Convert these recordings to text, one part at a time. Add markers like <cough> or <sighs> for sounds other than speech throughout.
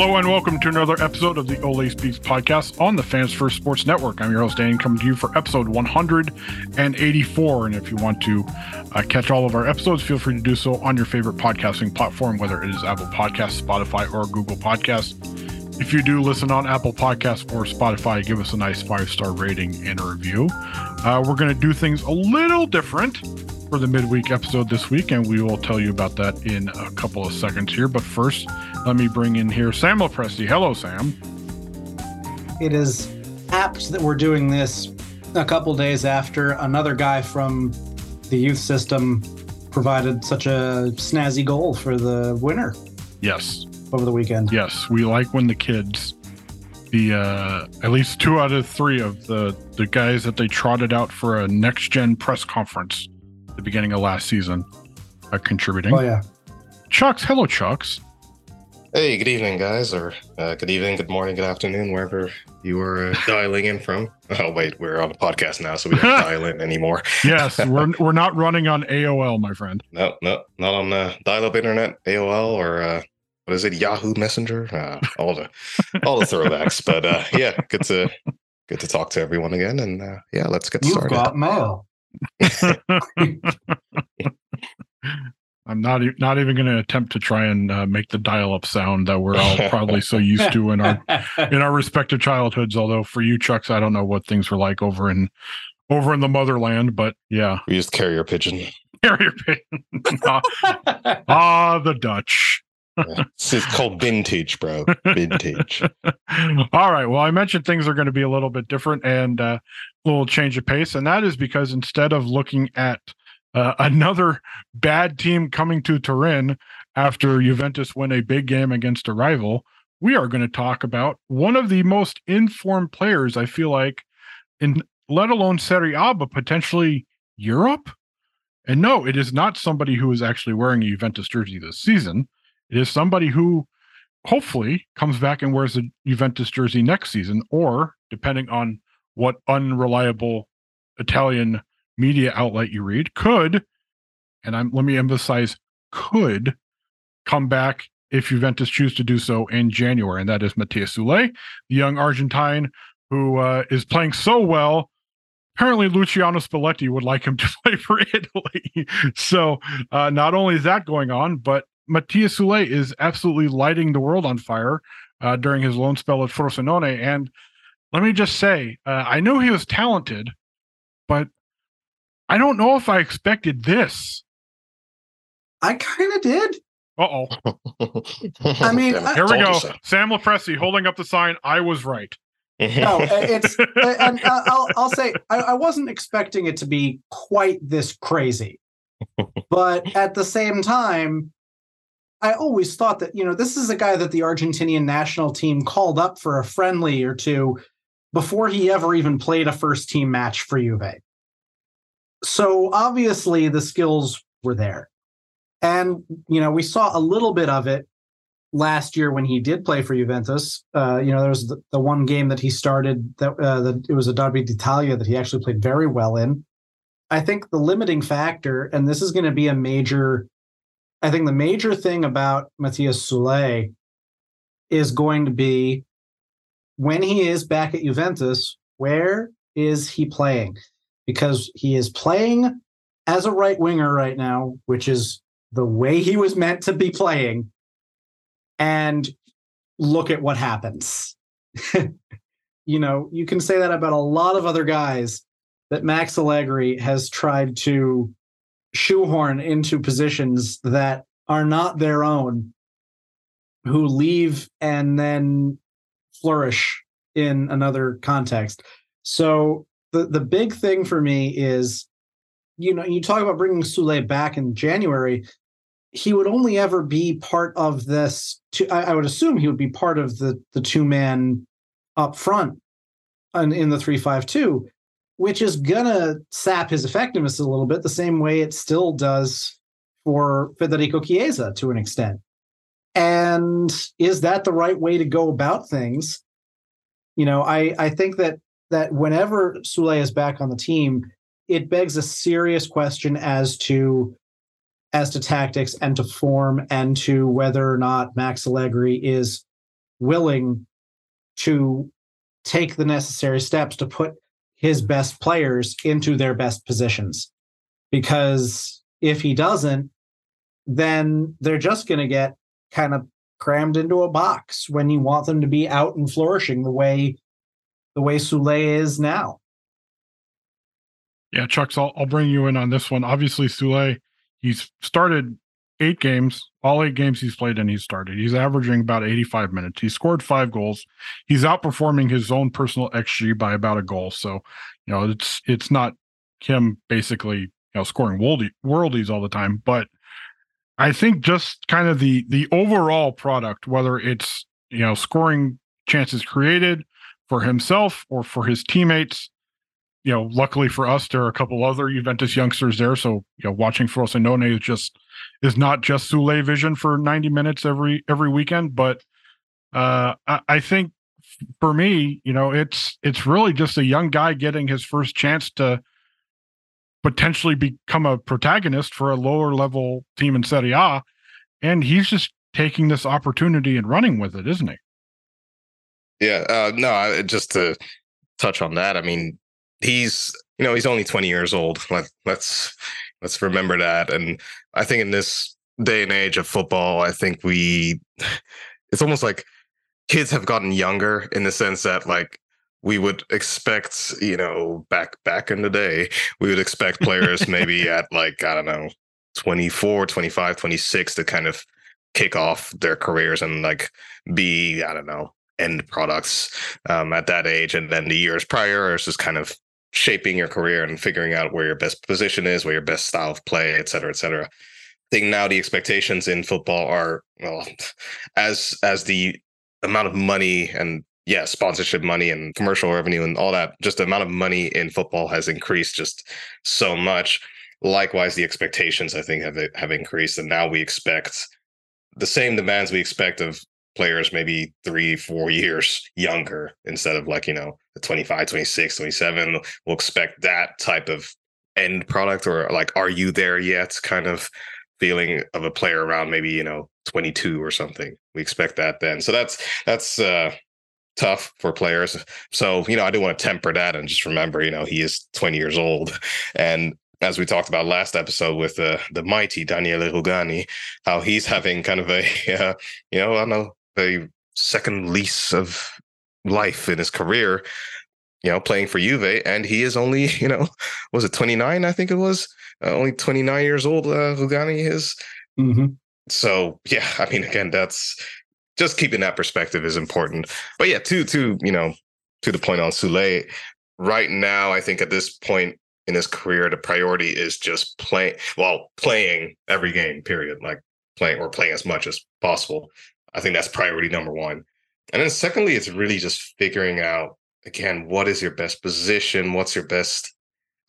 Hello and welcome to another episode of the Ole Speaks podcast on the Fans First Sports Network. I'm your host, Dan, coming to you for episode 184. And if you want to uh, catch all of our episodes, feel free to do so on your favorite podcasting platform, whether it is Apple Podcasts, Spotify, or Google Podcasts. If you do listen on Apple Podcasts or Spotify, give us a nice five star rating and a review. Uh, we're going to do things a little different for the midweek episode this week, and we will tell you about that in a couple of seconds here. But first, let me bring in here Sam Lopresti. Hello, Sam. It is apt that we're doing this a couple days after another guy from the youth system provided such a snazzy goal for the winner. Yes. Over the weekend. Yes, we like when the kids, the uh, at least two out of three of the the guys that they trotted out for a next gen press conference the beginning of last season are contributing. Oh yeah. Chucks, hello Chucks. Hey, good evening, guys, or uh, good evening, good morning, good afternoon, wherever you are uh, <laughs> dialing in from. Oh, wait, we're on a podcast now, so we don't <laughs> dial in anymore. yes, <laughs> we're we're not running on AOL, my friend. No, no, not on uh, dial-up internet, AOL, or uh, what is it, Yahoo Messenger? Uh, all the all the throwbacks. but uh, yeah, good to good to talk to everyone again, and uh, yeah, let's get You've started. got mail. <laughs> I'm not e- not even going to attempt to try and uh, make the dial-up sound that we're all probably so used to in our <laughs> in our respective childhoods. Although for you, Chucks, I don't know what things were like over in over in the motherland, but yeah, We used carrier pigeon. carrier pigeon. ah, <laughs> ah, the Dutch. This is called vintage, bro. Vintage. <laughs> All right. Well, I mentioned things are going to be a little bit different and uh, a little change of pace, and that is because instead of looking at uh, <laughs> another bad team coming to Turin after Juventus win a big game against a rival, we are going to talk about one of the most informed players. I feel like in let alone Serie A, but potentially Europe. And no, it is not somebody who is actually wearing a Juventus jersey this season. It is somebody who hopefully comes back and wears a Juventus jersey next season, or depending on what unreliable Italian media outlet you read, could, and I'm let me emphasize, could come back if Juventus choose to do so in January, and that is Matias Soulé, the young Argentine who uh, is playing so well. Apparently, Luciano Spalletti would like him to <laughs> play for Italy. so, uh, not only is that going on, but Matias Soulé is absolutely lighting the world on fire uh, during his loan spell at Frosinone. And let me just say, uh, I knew he was talented, but I don't know if I expected this. I kind of did. Uh oh. <laughs> I mean, I- Here we go. so. Sam Lopresti holding up the sign. I was right. <laughs> No, it's and uh, I'll I'll say I, I wasn't expecting it to be quite this crazy, but at the same time, I always thought that you know this is a guy that the Argentinian national team called up for a friendly or two before he ever even played a first team match for Juve. So obviously the skills were there, and you know we saw a little bit of it last year when he did play for Juventus. Uh, you know, there was the, the one game that he started that, uh, that it was a Derby d'Italia that he actually played very well in. I think the limiting factor, and this is going to be a major, I think the major thing about Matias Soulé is going to be when he is back at Juventus, where is he playing? Because he is playing as a right winger right now, which is the way he was meant to be playing and look at what happens. <laughs> you know, you can say that about a lot of other guys that Max Allegri has tried to shoehorn into positions that are not their own, who leave and then flourish in another context. So the the big thing for me is, you know, you talk about bringing Soulé back in January he would only ever be part of this. Two, I, I would assume he would be part of the the two man up front in, in the three five two, which is gonna sap his effectiveness a little bit, the same way it still does for Federico Chiesa to an extent. And is that the right way to go about things? You know, I I think that that whenever Soulé is back on the team, it begs a serious question as to as to tactics and to form and to whether or not Max Allegri is willing to take the necessary steps to put his best players into their best positions. Because if he doesn't, then they're just going to get kind of crammed into a box when you want them to be out and flourishing the way the way Soulé is now. Yeah, Chucks, I'll, I'll bring you in on this one. Obviously, Soulé, he's started eight games, all eight games he's played and he's started. He's averaging about 85 minutes. He scored five goals. He's outperforming his own personal XG by about a goal. So, you know, it's it's not him basically, you know, scoring worldie, worldies all the time, but I think just kind of the the overall product, whether it's you know scoring chances created for himself or for his teammates, you know, luckily for us, there are a couple other Juventus youngsters there. So, you know, watching Frosinone is just is not just Soulé vision for 90 minutes every every weekend. But uh I, I think for me, you know, it's it's really just a young guy getting his first chance to potentially become a protagonist for a lower level team in Serie A. And he's just taking this opportunity and running with it, isn't he? Yeah. Uh, no, just to touch on that, I mean, he's you know he's only 20 years old. Let, let's let's remember that. And I think in this day and age of football, I think we it's almost like kids have gotten younger in the sense that like we would expect, you know, back back in the day, we would expect players <laughs> maybe at like, I don't know, 24, 25, 26 to kind of kick off their careers and like be, I don't know, end products um, at that age. And then the years prior is just kind of shaping your career and figuring out where your best position is, where your best style of play, et cetera, et cetera. I think now the expectations in football are well, <laughs> as as the amount of money and yeah, sponsorship money and commercial revenue and all that, just the amount of money in football has increased just so much. Likewise, the expectations I think have have increased, and now we expect the same demands we expect of players maybe three, four years younger instead of like, you know, 25, 26, 27. We'll expect that type of end product or like, are you there yet kind of feeling of a player around maybe, you know, 22 or something. We expect that then. So that's, that's, uh, tough for players. So, you know, I do want to temper that and just remember, you know, he is 20 years old. And as we talked about last episode with uh, the mighty Daniele Rugani, how he's having kind of a, <laughs> uh, you know, I don't know, a second lease of life in his career, you know, playing for Juve. And he is only, <laughs> you know, was it 29? I think it was uh, only 29 years old. Uh, Rugani is. Mm-hmm. So yeah, <laughs> I mean, again, that's just keeping that perspective is important. But yeah, to to you know, to the point on Soulé, right now, I think at this point in his career, the priority is just playing. Well, playing every game. Period. Like playing or playing as much as possible. I think that's priority number one. And then secondly, it's really just figuring out again what is your best position, what's your best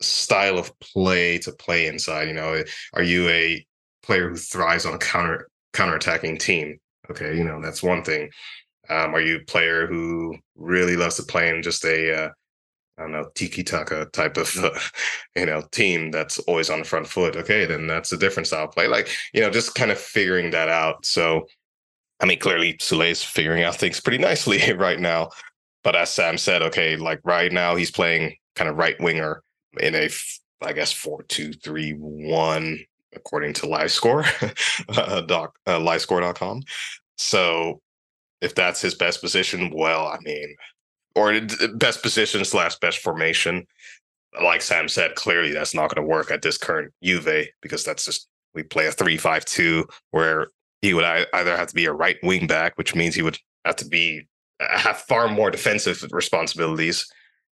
style of play to play inside. You know, are you a player who thrives on a counter counter-attacking team? Okay, you know, that's one thing. Um, are you a player who really loves to play in just a uh, I don't know, tiki taka type of, uh, <laughs> you know, team that's always on the front foot. Okay, then that's a different style of play. Like, you know, just kind of figuring that out. So, I mean, clearly Soulé's figuring out things pretty nicely <laughs> right now. But as Sam said, okay, like right now he's playing kind of right winger in a, I guess, four two three one according to LiveScore, <laughs> uh, doc, uh, LiveScore.com. So if that's his best position, well, I mean, or best position slash best formation, like Sam said, clearly that's not going to work at this current Juve because that's just we play a three-five-two where he would either have to be a right wing back, which means he would have to be have far more defensive responsibilities,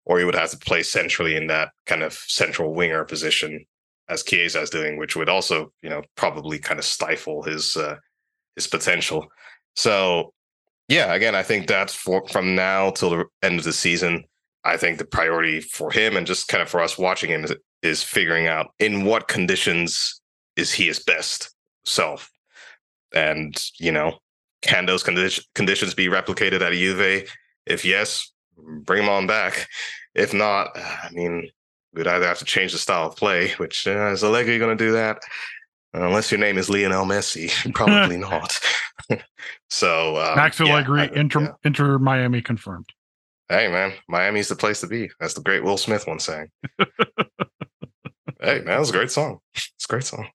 or he would have to play centrally in that kind of central winger position as Chiesa is doing, which would also, you know, probably kind of stifle his uh, his potential. So, yeah, again, I think that's for from now till the end of the season. I think the priority for him and just kind of for us watching him is, is figuring out in what conditions is he his best self, and you know, can those condi- conditions be replicated at a Juve? If yes, bring him on back. If not, I mean, we'd either have to change the style of play, which uh, is Allegri going to do that? Unless your name is Lionel Messi, <laughs> probably <laughs> not. <laughs> so um, Max yeah, Allegri, I- Inter, yeah. Inter Miami confirmed. Hey man, Miami's the place to be. That's the great Will Smith one saying. hey man, that was a great song. It's a great song.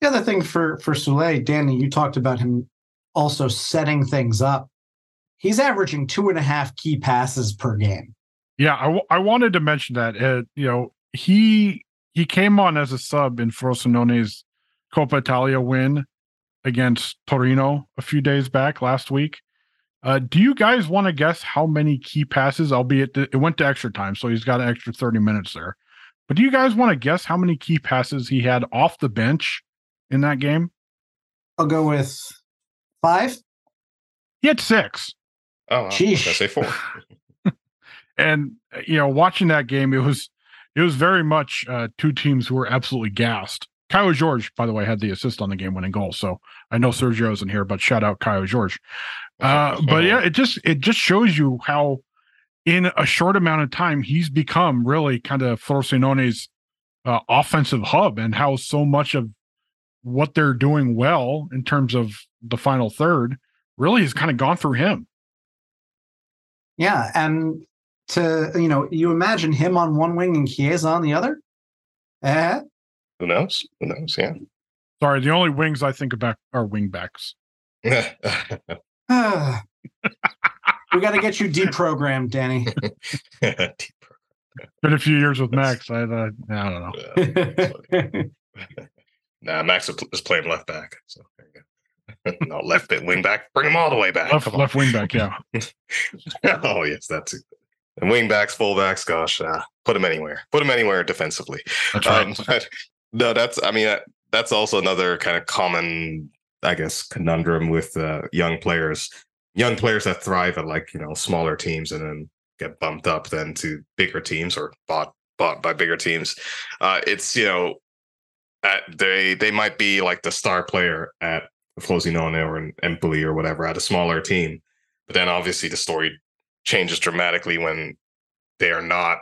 The other thing for for Soulé, Danny, you talked about him also setting things up. He's averaging two and a half key passes per game. Yeah, I, w- I wanted to mention that. Uh, you know, he he came on as a sub in Frosinone's Coppa Italia win against Torino a few days back last week. Uh, do you guys want to guess how many key passes, albeit th- it went to extra time, so he's got an extra 30 minutes there. But do you guys want to guess how many key passes he had off the bench in that game? I'll go with five. He had six. Oh, wow. Sheesh. I say four. <laughs> and you know watching that game it was it was very much uh two teams who were absolutely gassed Kaio Jorge, by the way, had the assist on the game winning goal. So I know Sergio isn't here, but shout out Kaio Jorge. Uh, but yeah, it just it just shows you how in a short amount of time he's become really kind of Frosinone's uh, offensive hub and how so much of what they're doing well in terms of the final third really has kind of gone through him. Yeah, and to you know, you imagine him on one wing and Chiesa on the other. Eh, Who knows? Who knows? Yeah. Sorry, the only wings I think about are wing backs. <sighs> we got to get you deprogrammed, Danny. <laughs> Been a few years with Max. I, uh, I don't know. <laughs> Yeah, that's funny. nah, Max is playing left back. So there you go. <laughs> no left bit wing back. Bring him all the way back. Left left wing back, yeah. <laughs> oh yes, that's it. And wing backs, fullbacks, gosh, uh, put him anywhere. Put him anywhere defensively. That's right. Um, <laughs> but no, that's I mean uh, that's also another kind of common, I guess, conundrum with uh, young players. Young players that thrive at like you know smaller teams and then get bumped up then to bigger teams or bought bought by bigger teams. Uh, it's you know, at, they they might be like the star player at Frosinone or Empoli or whatever at a smaller team, but then obviously the story changes dramatically when they are not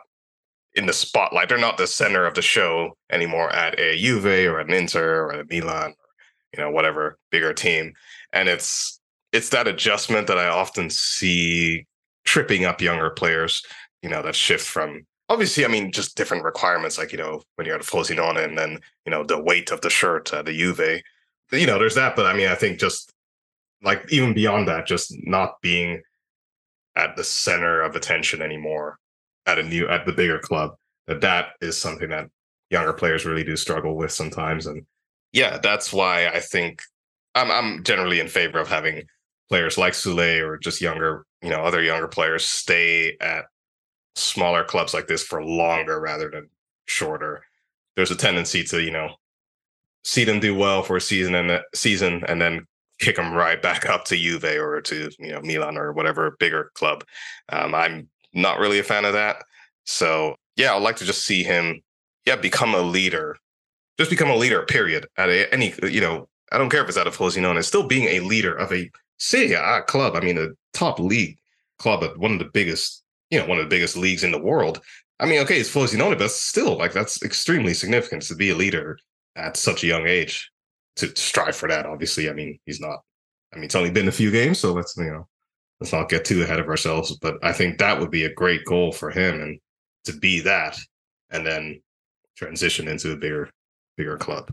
in the spotlight. They're not the center of the show anymore at a Juve or an Inter or a Milan, or, you know, whatever bigger team. And it's it's that adjustment that I often see tripping up younger players. You know, that shift from obviously, I mean, just different requirements. Like you know, when you're at Frosinone, and then you know the weight of the shirt at the Juve. You know, there's that. But I mean, I think just like even beyond that, just not being at the center of attention anymore at a new at the bigger club that that is something that younger players really do struggle with sometimes and yeah that's why i think i'm i'm generally in favor of having players like Soulé or just younger you know other younger players stay at smaller clubs like this for longer rather than shorter there's a tendency to you know see them do well for a season and a season and then kick them right back up to Juve or to you know Milan or whatever bigger club. Um, I'm not really a fan of that. So yeah, I'd like to just see him, yeah, become a leader, just become a leader. Period. At a, any, you know, I don't care if it's out of Frosinone, it's still being a leader of a Serie A club. I mean, a top league club one of the biggest, you know, one of the biggest leagues in the world. I mean, okay, it's Frosinone, but still, like that's extremely significant to be a leader at such a young age to strive for that. Obviously, I mean, he's not. I mean, it's only been a few games, so let's you know, let's not get too ahead of ourselves. But I think that would be a great goal for him, and to be that, and then transition into a bigger, bigger club.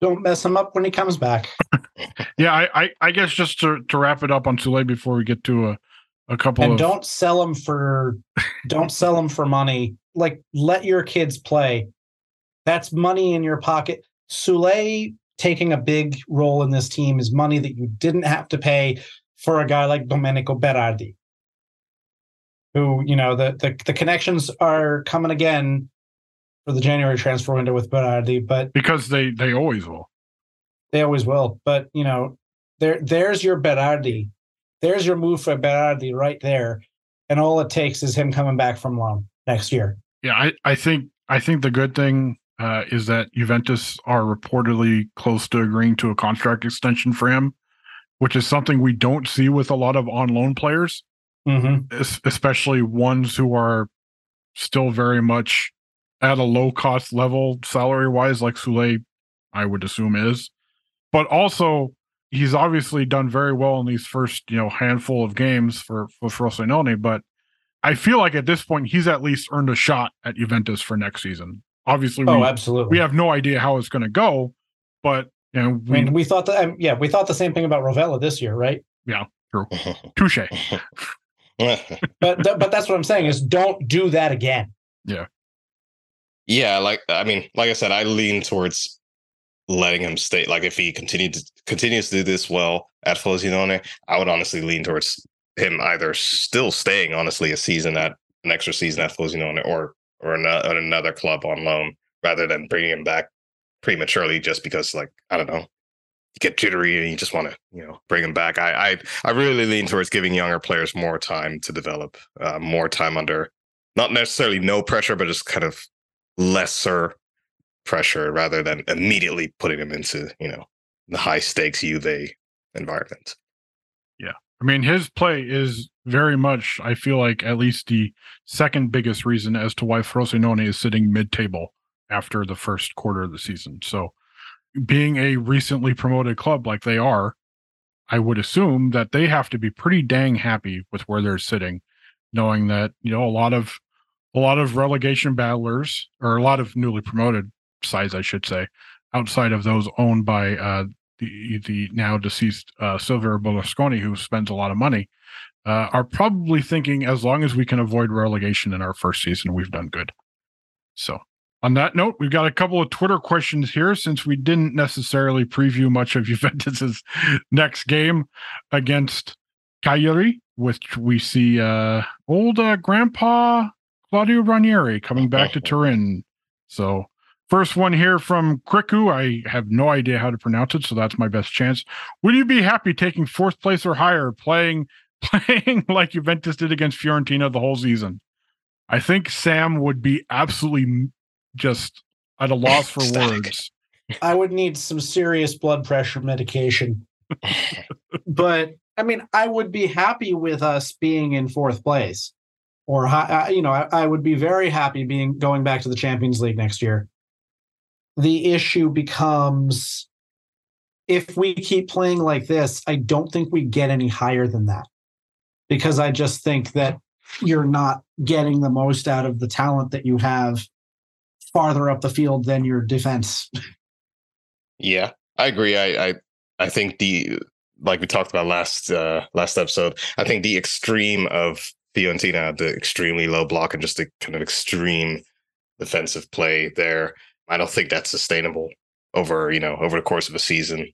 Don't mess him up when he comes back. <laughs> Yeah, I, I, I guess just to, to wrap it up on Soulé before we get to a, a couple and of don't sell them for <laughs> don't sell them for money. Like let your kids play. That's money in your pocket. Soulé taking a big role in this team is money that you didn't have to pay for a guy like Domenico Berardi who you know the the, the connections are coming again for the January transfer window with Berardi, but because they they always will. They always will. But you know, there there's your Berardi. There's your move for Berardi right there. And all it takes is him coming back from loan next year. Yeah, I, I think I think the good thing uh, is that Juventus are reportedly close to agreeing to a contract extension for him, which is something we don't see with a lot of on loan players, mm-hmm. especially ones who are still very much at a low cost level salary wise, like Soulé, I would assume is. But also, he's obviously done very well in these first, you know, handful of games for for Frosinone. But I feel like at this point, he's at least earned a shot at Juventus for next season. Obviously, oh, we, absolutely, we have no idea how it's going to go, but you know, we, I mean, we thought that, um, yeah, we thought the same thing about Rovella this year, right? Yeah, true, <laughs> touche. <laughs> but th- but that's what I'm saying is don't do that again. Yeah. Yeah, like I mean, like I said, I lean towards letting him stay. Like if he continued to, continues to do this well at Frosinone, I would honestly lean towards him either still staying honestly a season at an extra season at Frosinone or or another, another club on loan rather than bringing him back prematurely just because like I don't know you get jittery and you just want to you know bring him back. I I I really lean towards giving younger players more time to develop, uh, more time under not necessarily no pressure, but just kind of lesser pressure rather than immediately putting them into you know the high stakes Juve environment. Yeah, I mean his play is very much. I feel like at least the second biggest reason as to why Frosinone is sitting mid-table after the first quarter of the season. So, being a recently promoted club like they are, I would assume that they have to be pretty dang happy with where they're sitting, knowing that you know a lot of a lot of relegation battlers or a lot of newly promoted sides, I should say, outside of those owned by uh, the the now deceased uh, Silvio Berlusconi, who spends a lot of money, uh, are probably thinking as long as we can avoid relegation in our first season, we've done good. So, on that note, we've got a couple of Twitter questions here since we didn't necessarily preview much of <laughs> Juventus's next game against Cagliari, which we see uh, old uh, Grandpa Claudio Ranieri coming back to oh. Turin. So, first one here from Kriku. I have no idea how to pronounce it, so that's my best chance. Would you be happy taking fourth place or higher, playing <laughs> playing like Juventus did against Fiorentina the whole season? I think Sam would be absolutely just at a loss for <laughs> words. I would need some serious blood pressure medication. <laughs> but I mean, I would be happy with us being in fourth place or you know, I, I would be very happy being going back to the Champions League next year. The issue becomes if we keep playing like this, I don't think we get any higher than that because I just think that you're not getting the most out of the talent that you have farther up the field than your defense. <laughs> Yeah, I agree. I I, I think the like we talked about last uh, last episode. I think the extreme of Fiorentina, the extremely low block and just the kind of extreme defensive play there. I don't think that's sustainable over, you know, over the course of a season.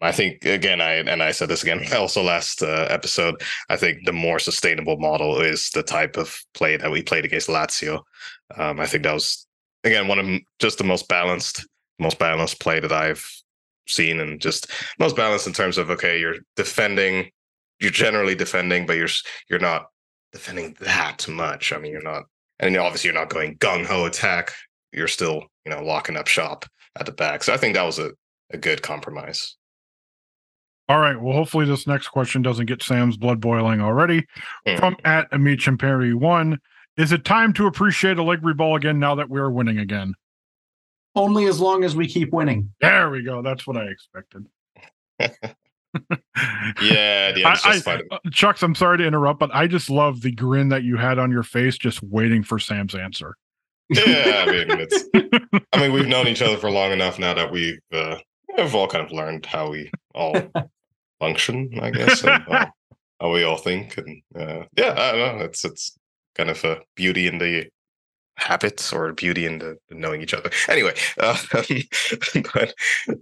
I think again, I and I said this again <laughs> also last uh, episode. I think the more sustainable model is the type of play that we played against Lazio. Um, I think that was again one of just the most balanced, most balanced play that I've seen, and just most balanced in terms of okay, you're defending, you're generally defending, but you're you're not defending that much. I mean, you're not, and obviously you're not going gung ho attack. You're still, you know, locking up shop at the back. So I think that was a, a good compromise. All right. Well, hopefully this next question doesn't get Sam's blood boiling already. Mm. From at Amit Champeri one, is it time to appreciate a Allegri ball again now that we're winning again? Only as long as we keep winning. There we go. That's what I expected. <laughs> yeah, <laughs> the I, I, uh, Chucks, I'm sorry to interrupt, but I just love the grin that you had on your face, just waiting for Sam's answer. yeah, I <laughs> mean, it's. I mean, we've known each other for long enough now that we've uh, we've all kind of learned how we all <laughs> function, I guess, and how, how we all think, and uh, yeah, I don't know. It's it's kind of a beauty in the habits or beauty in the knowing each other. Anyway, uh, <laughs> but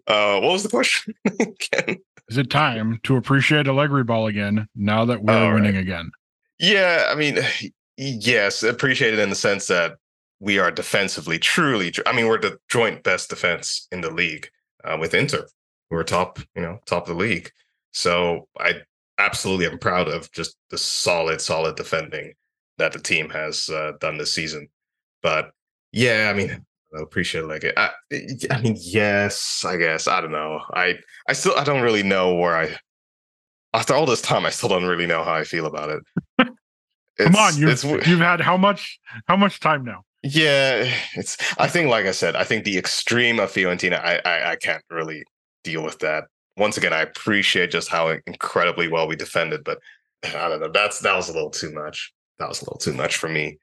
uh, what was the question <laughs> again? Is it time to appreciate Allegri ball again now that we're All winning right. again? Yeah, I mean, <sighs> yes, appreciate it in the sense that we are defensively truly. I mean, we're the joint best defense in the league uh, with Inter. We're top, you know, top of the league. So I absolutely am proud of just the solid, solid defending that the team has uh, done this season. But yeah, I mean, I appreciate like it. I, I mean, yes, I guess I don't know. I I still I don't really know where I after all this time I still don't really know how I feel about it. Come on, you've you've had how much how much time now? Yeah, it's. I think, like I said, I think the extreme of Fiorentina, I, I, I can't really deal with that. Once again, I appreciate just how incredibly well we defended, but I don't know. That's that was a little too much. That was a little too much for me.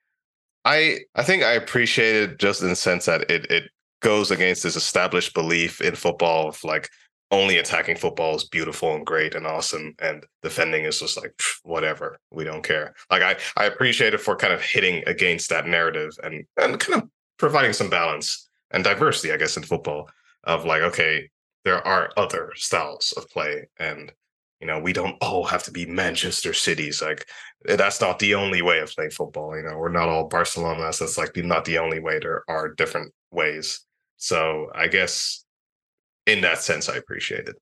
I I think I appreciate it just in the sense that it it goes against this established belief in football of like only attacking football is beautiful and great and awesome and defending is just like whatever we don't care. Like i i appreciate it for kind of hitting against that narrative and and kind of providing some balance and diversity i guess in football of like okay there are other styles of play and you know we don't all have to be manchester cities like that's not the only way of playing football you know we're not all barcelona So that's like not the only way there are different ways so i guess in that sense, I appreciate it.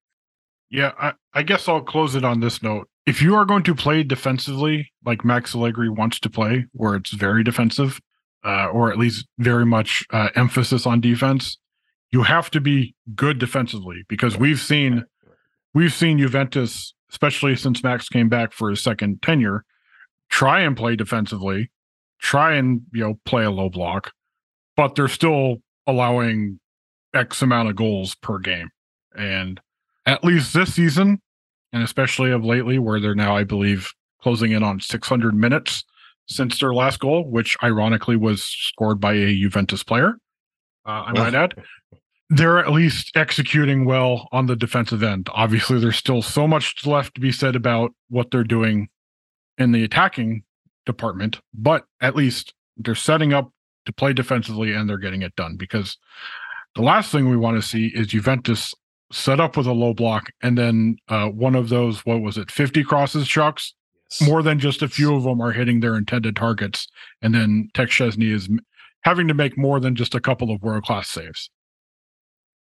Yeah, I, I guess I'll close it on this note. If you are going to play defensively, like Max Allegri wants to play, where it's very defensive, uh, or at least very much uh, emphasis on defense, you have to be good defensively because we've seen we've seen Juventus, especially since Max came back for his second tenure, try and play defensively, try and you know play a low block, but they're still allowing X amount of goals per game. And at least this season, and especially of lately, where they're now, I believe, closing in on 600 minutes since their last goal, which ironically was scored by a Juventus player, uh, I might add. They're at least executing well on the defensive end. Obviously, there's still so much left to be said about what they're doing in the attacking department, but at least they're setting up to play defensively and they're getting it done because the last thing we want to see is Juventus set up with a low block and then uh, one of those, what was it, 50 crosses, Chucks? Yes. More than just a few of them are hitting their intended targets. And then Tek Szczesny is having to make more than just a couple of world class saves.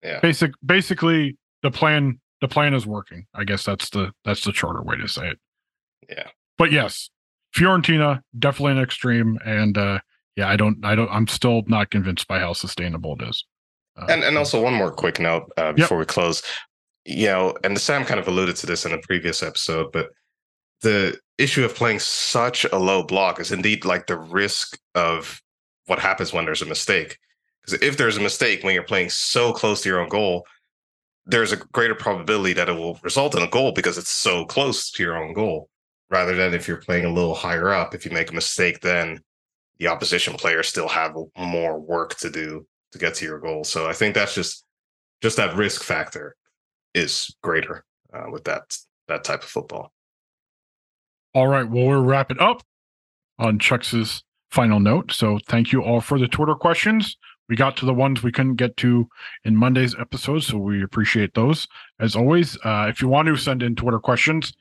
Yeah. Basic, basically, the plan the plan is working. I guess that's the that's the shorter way to say it. Yeah. But yes, Fiorentina definitely an extreme, and uh, yeah, I don't I don't I'm still not convinced by how sustainable it is. Uh, and and also one more quick note uh, before yep. we close. You know, and Sam kind of alluded to this in a previous episode, but the issue of playing such a low block is indeed like the risk of what happens when there's a mistake. Because if there's a mistake when you're playing so close to your own goal, there's a greater probability that it will result in a goal because it's so close to your own goal. Rather than if you're playing a little higher up, if you make a mistake, then the opposition players still have more work to do to get to your goal. So I think that's just just that risk factor is greater uh, with that that type of football. All right. Well, we're wrapping up on Chuck's final note. So thank you all for the Twitter questions. We got to the ones we couldn't get to in Monday's episode, so we appreciate those. As always, uh, if you want to send in Twitter questions,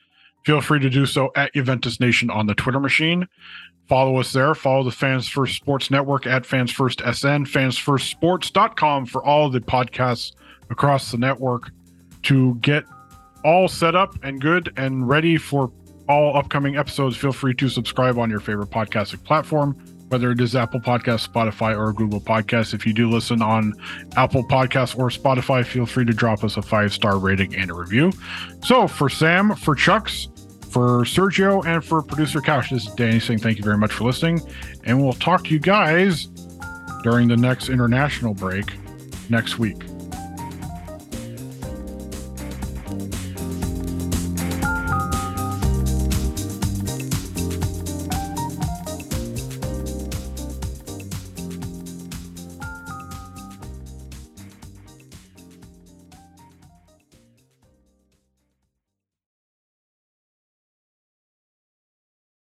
feel free to do so at Juventus Nation on the Twitter machine. Follow us there. Follow the Fans First Sports Network at Fans First SN, fansfirstsports.com for all the podcasts across the network to get all set up and good and ready for all upcoming episodes. Feel free to subscribe on your favorite podcasting platform, whether it is Apple Podcasts, Spotify, or Google Podcasts. If you do listen on Apple Podcasts or Spotify, feel free to drop us a five star rating and a review. So for Sam, for Chucks, for Sergio and for producer Couch, this is Danny saying thank you very much for listening. And we'll talk to you guys during the next international break next week.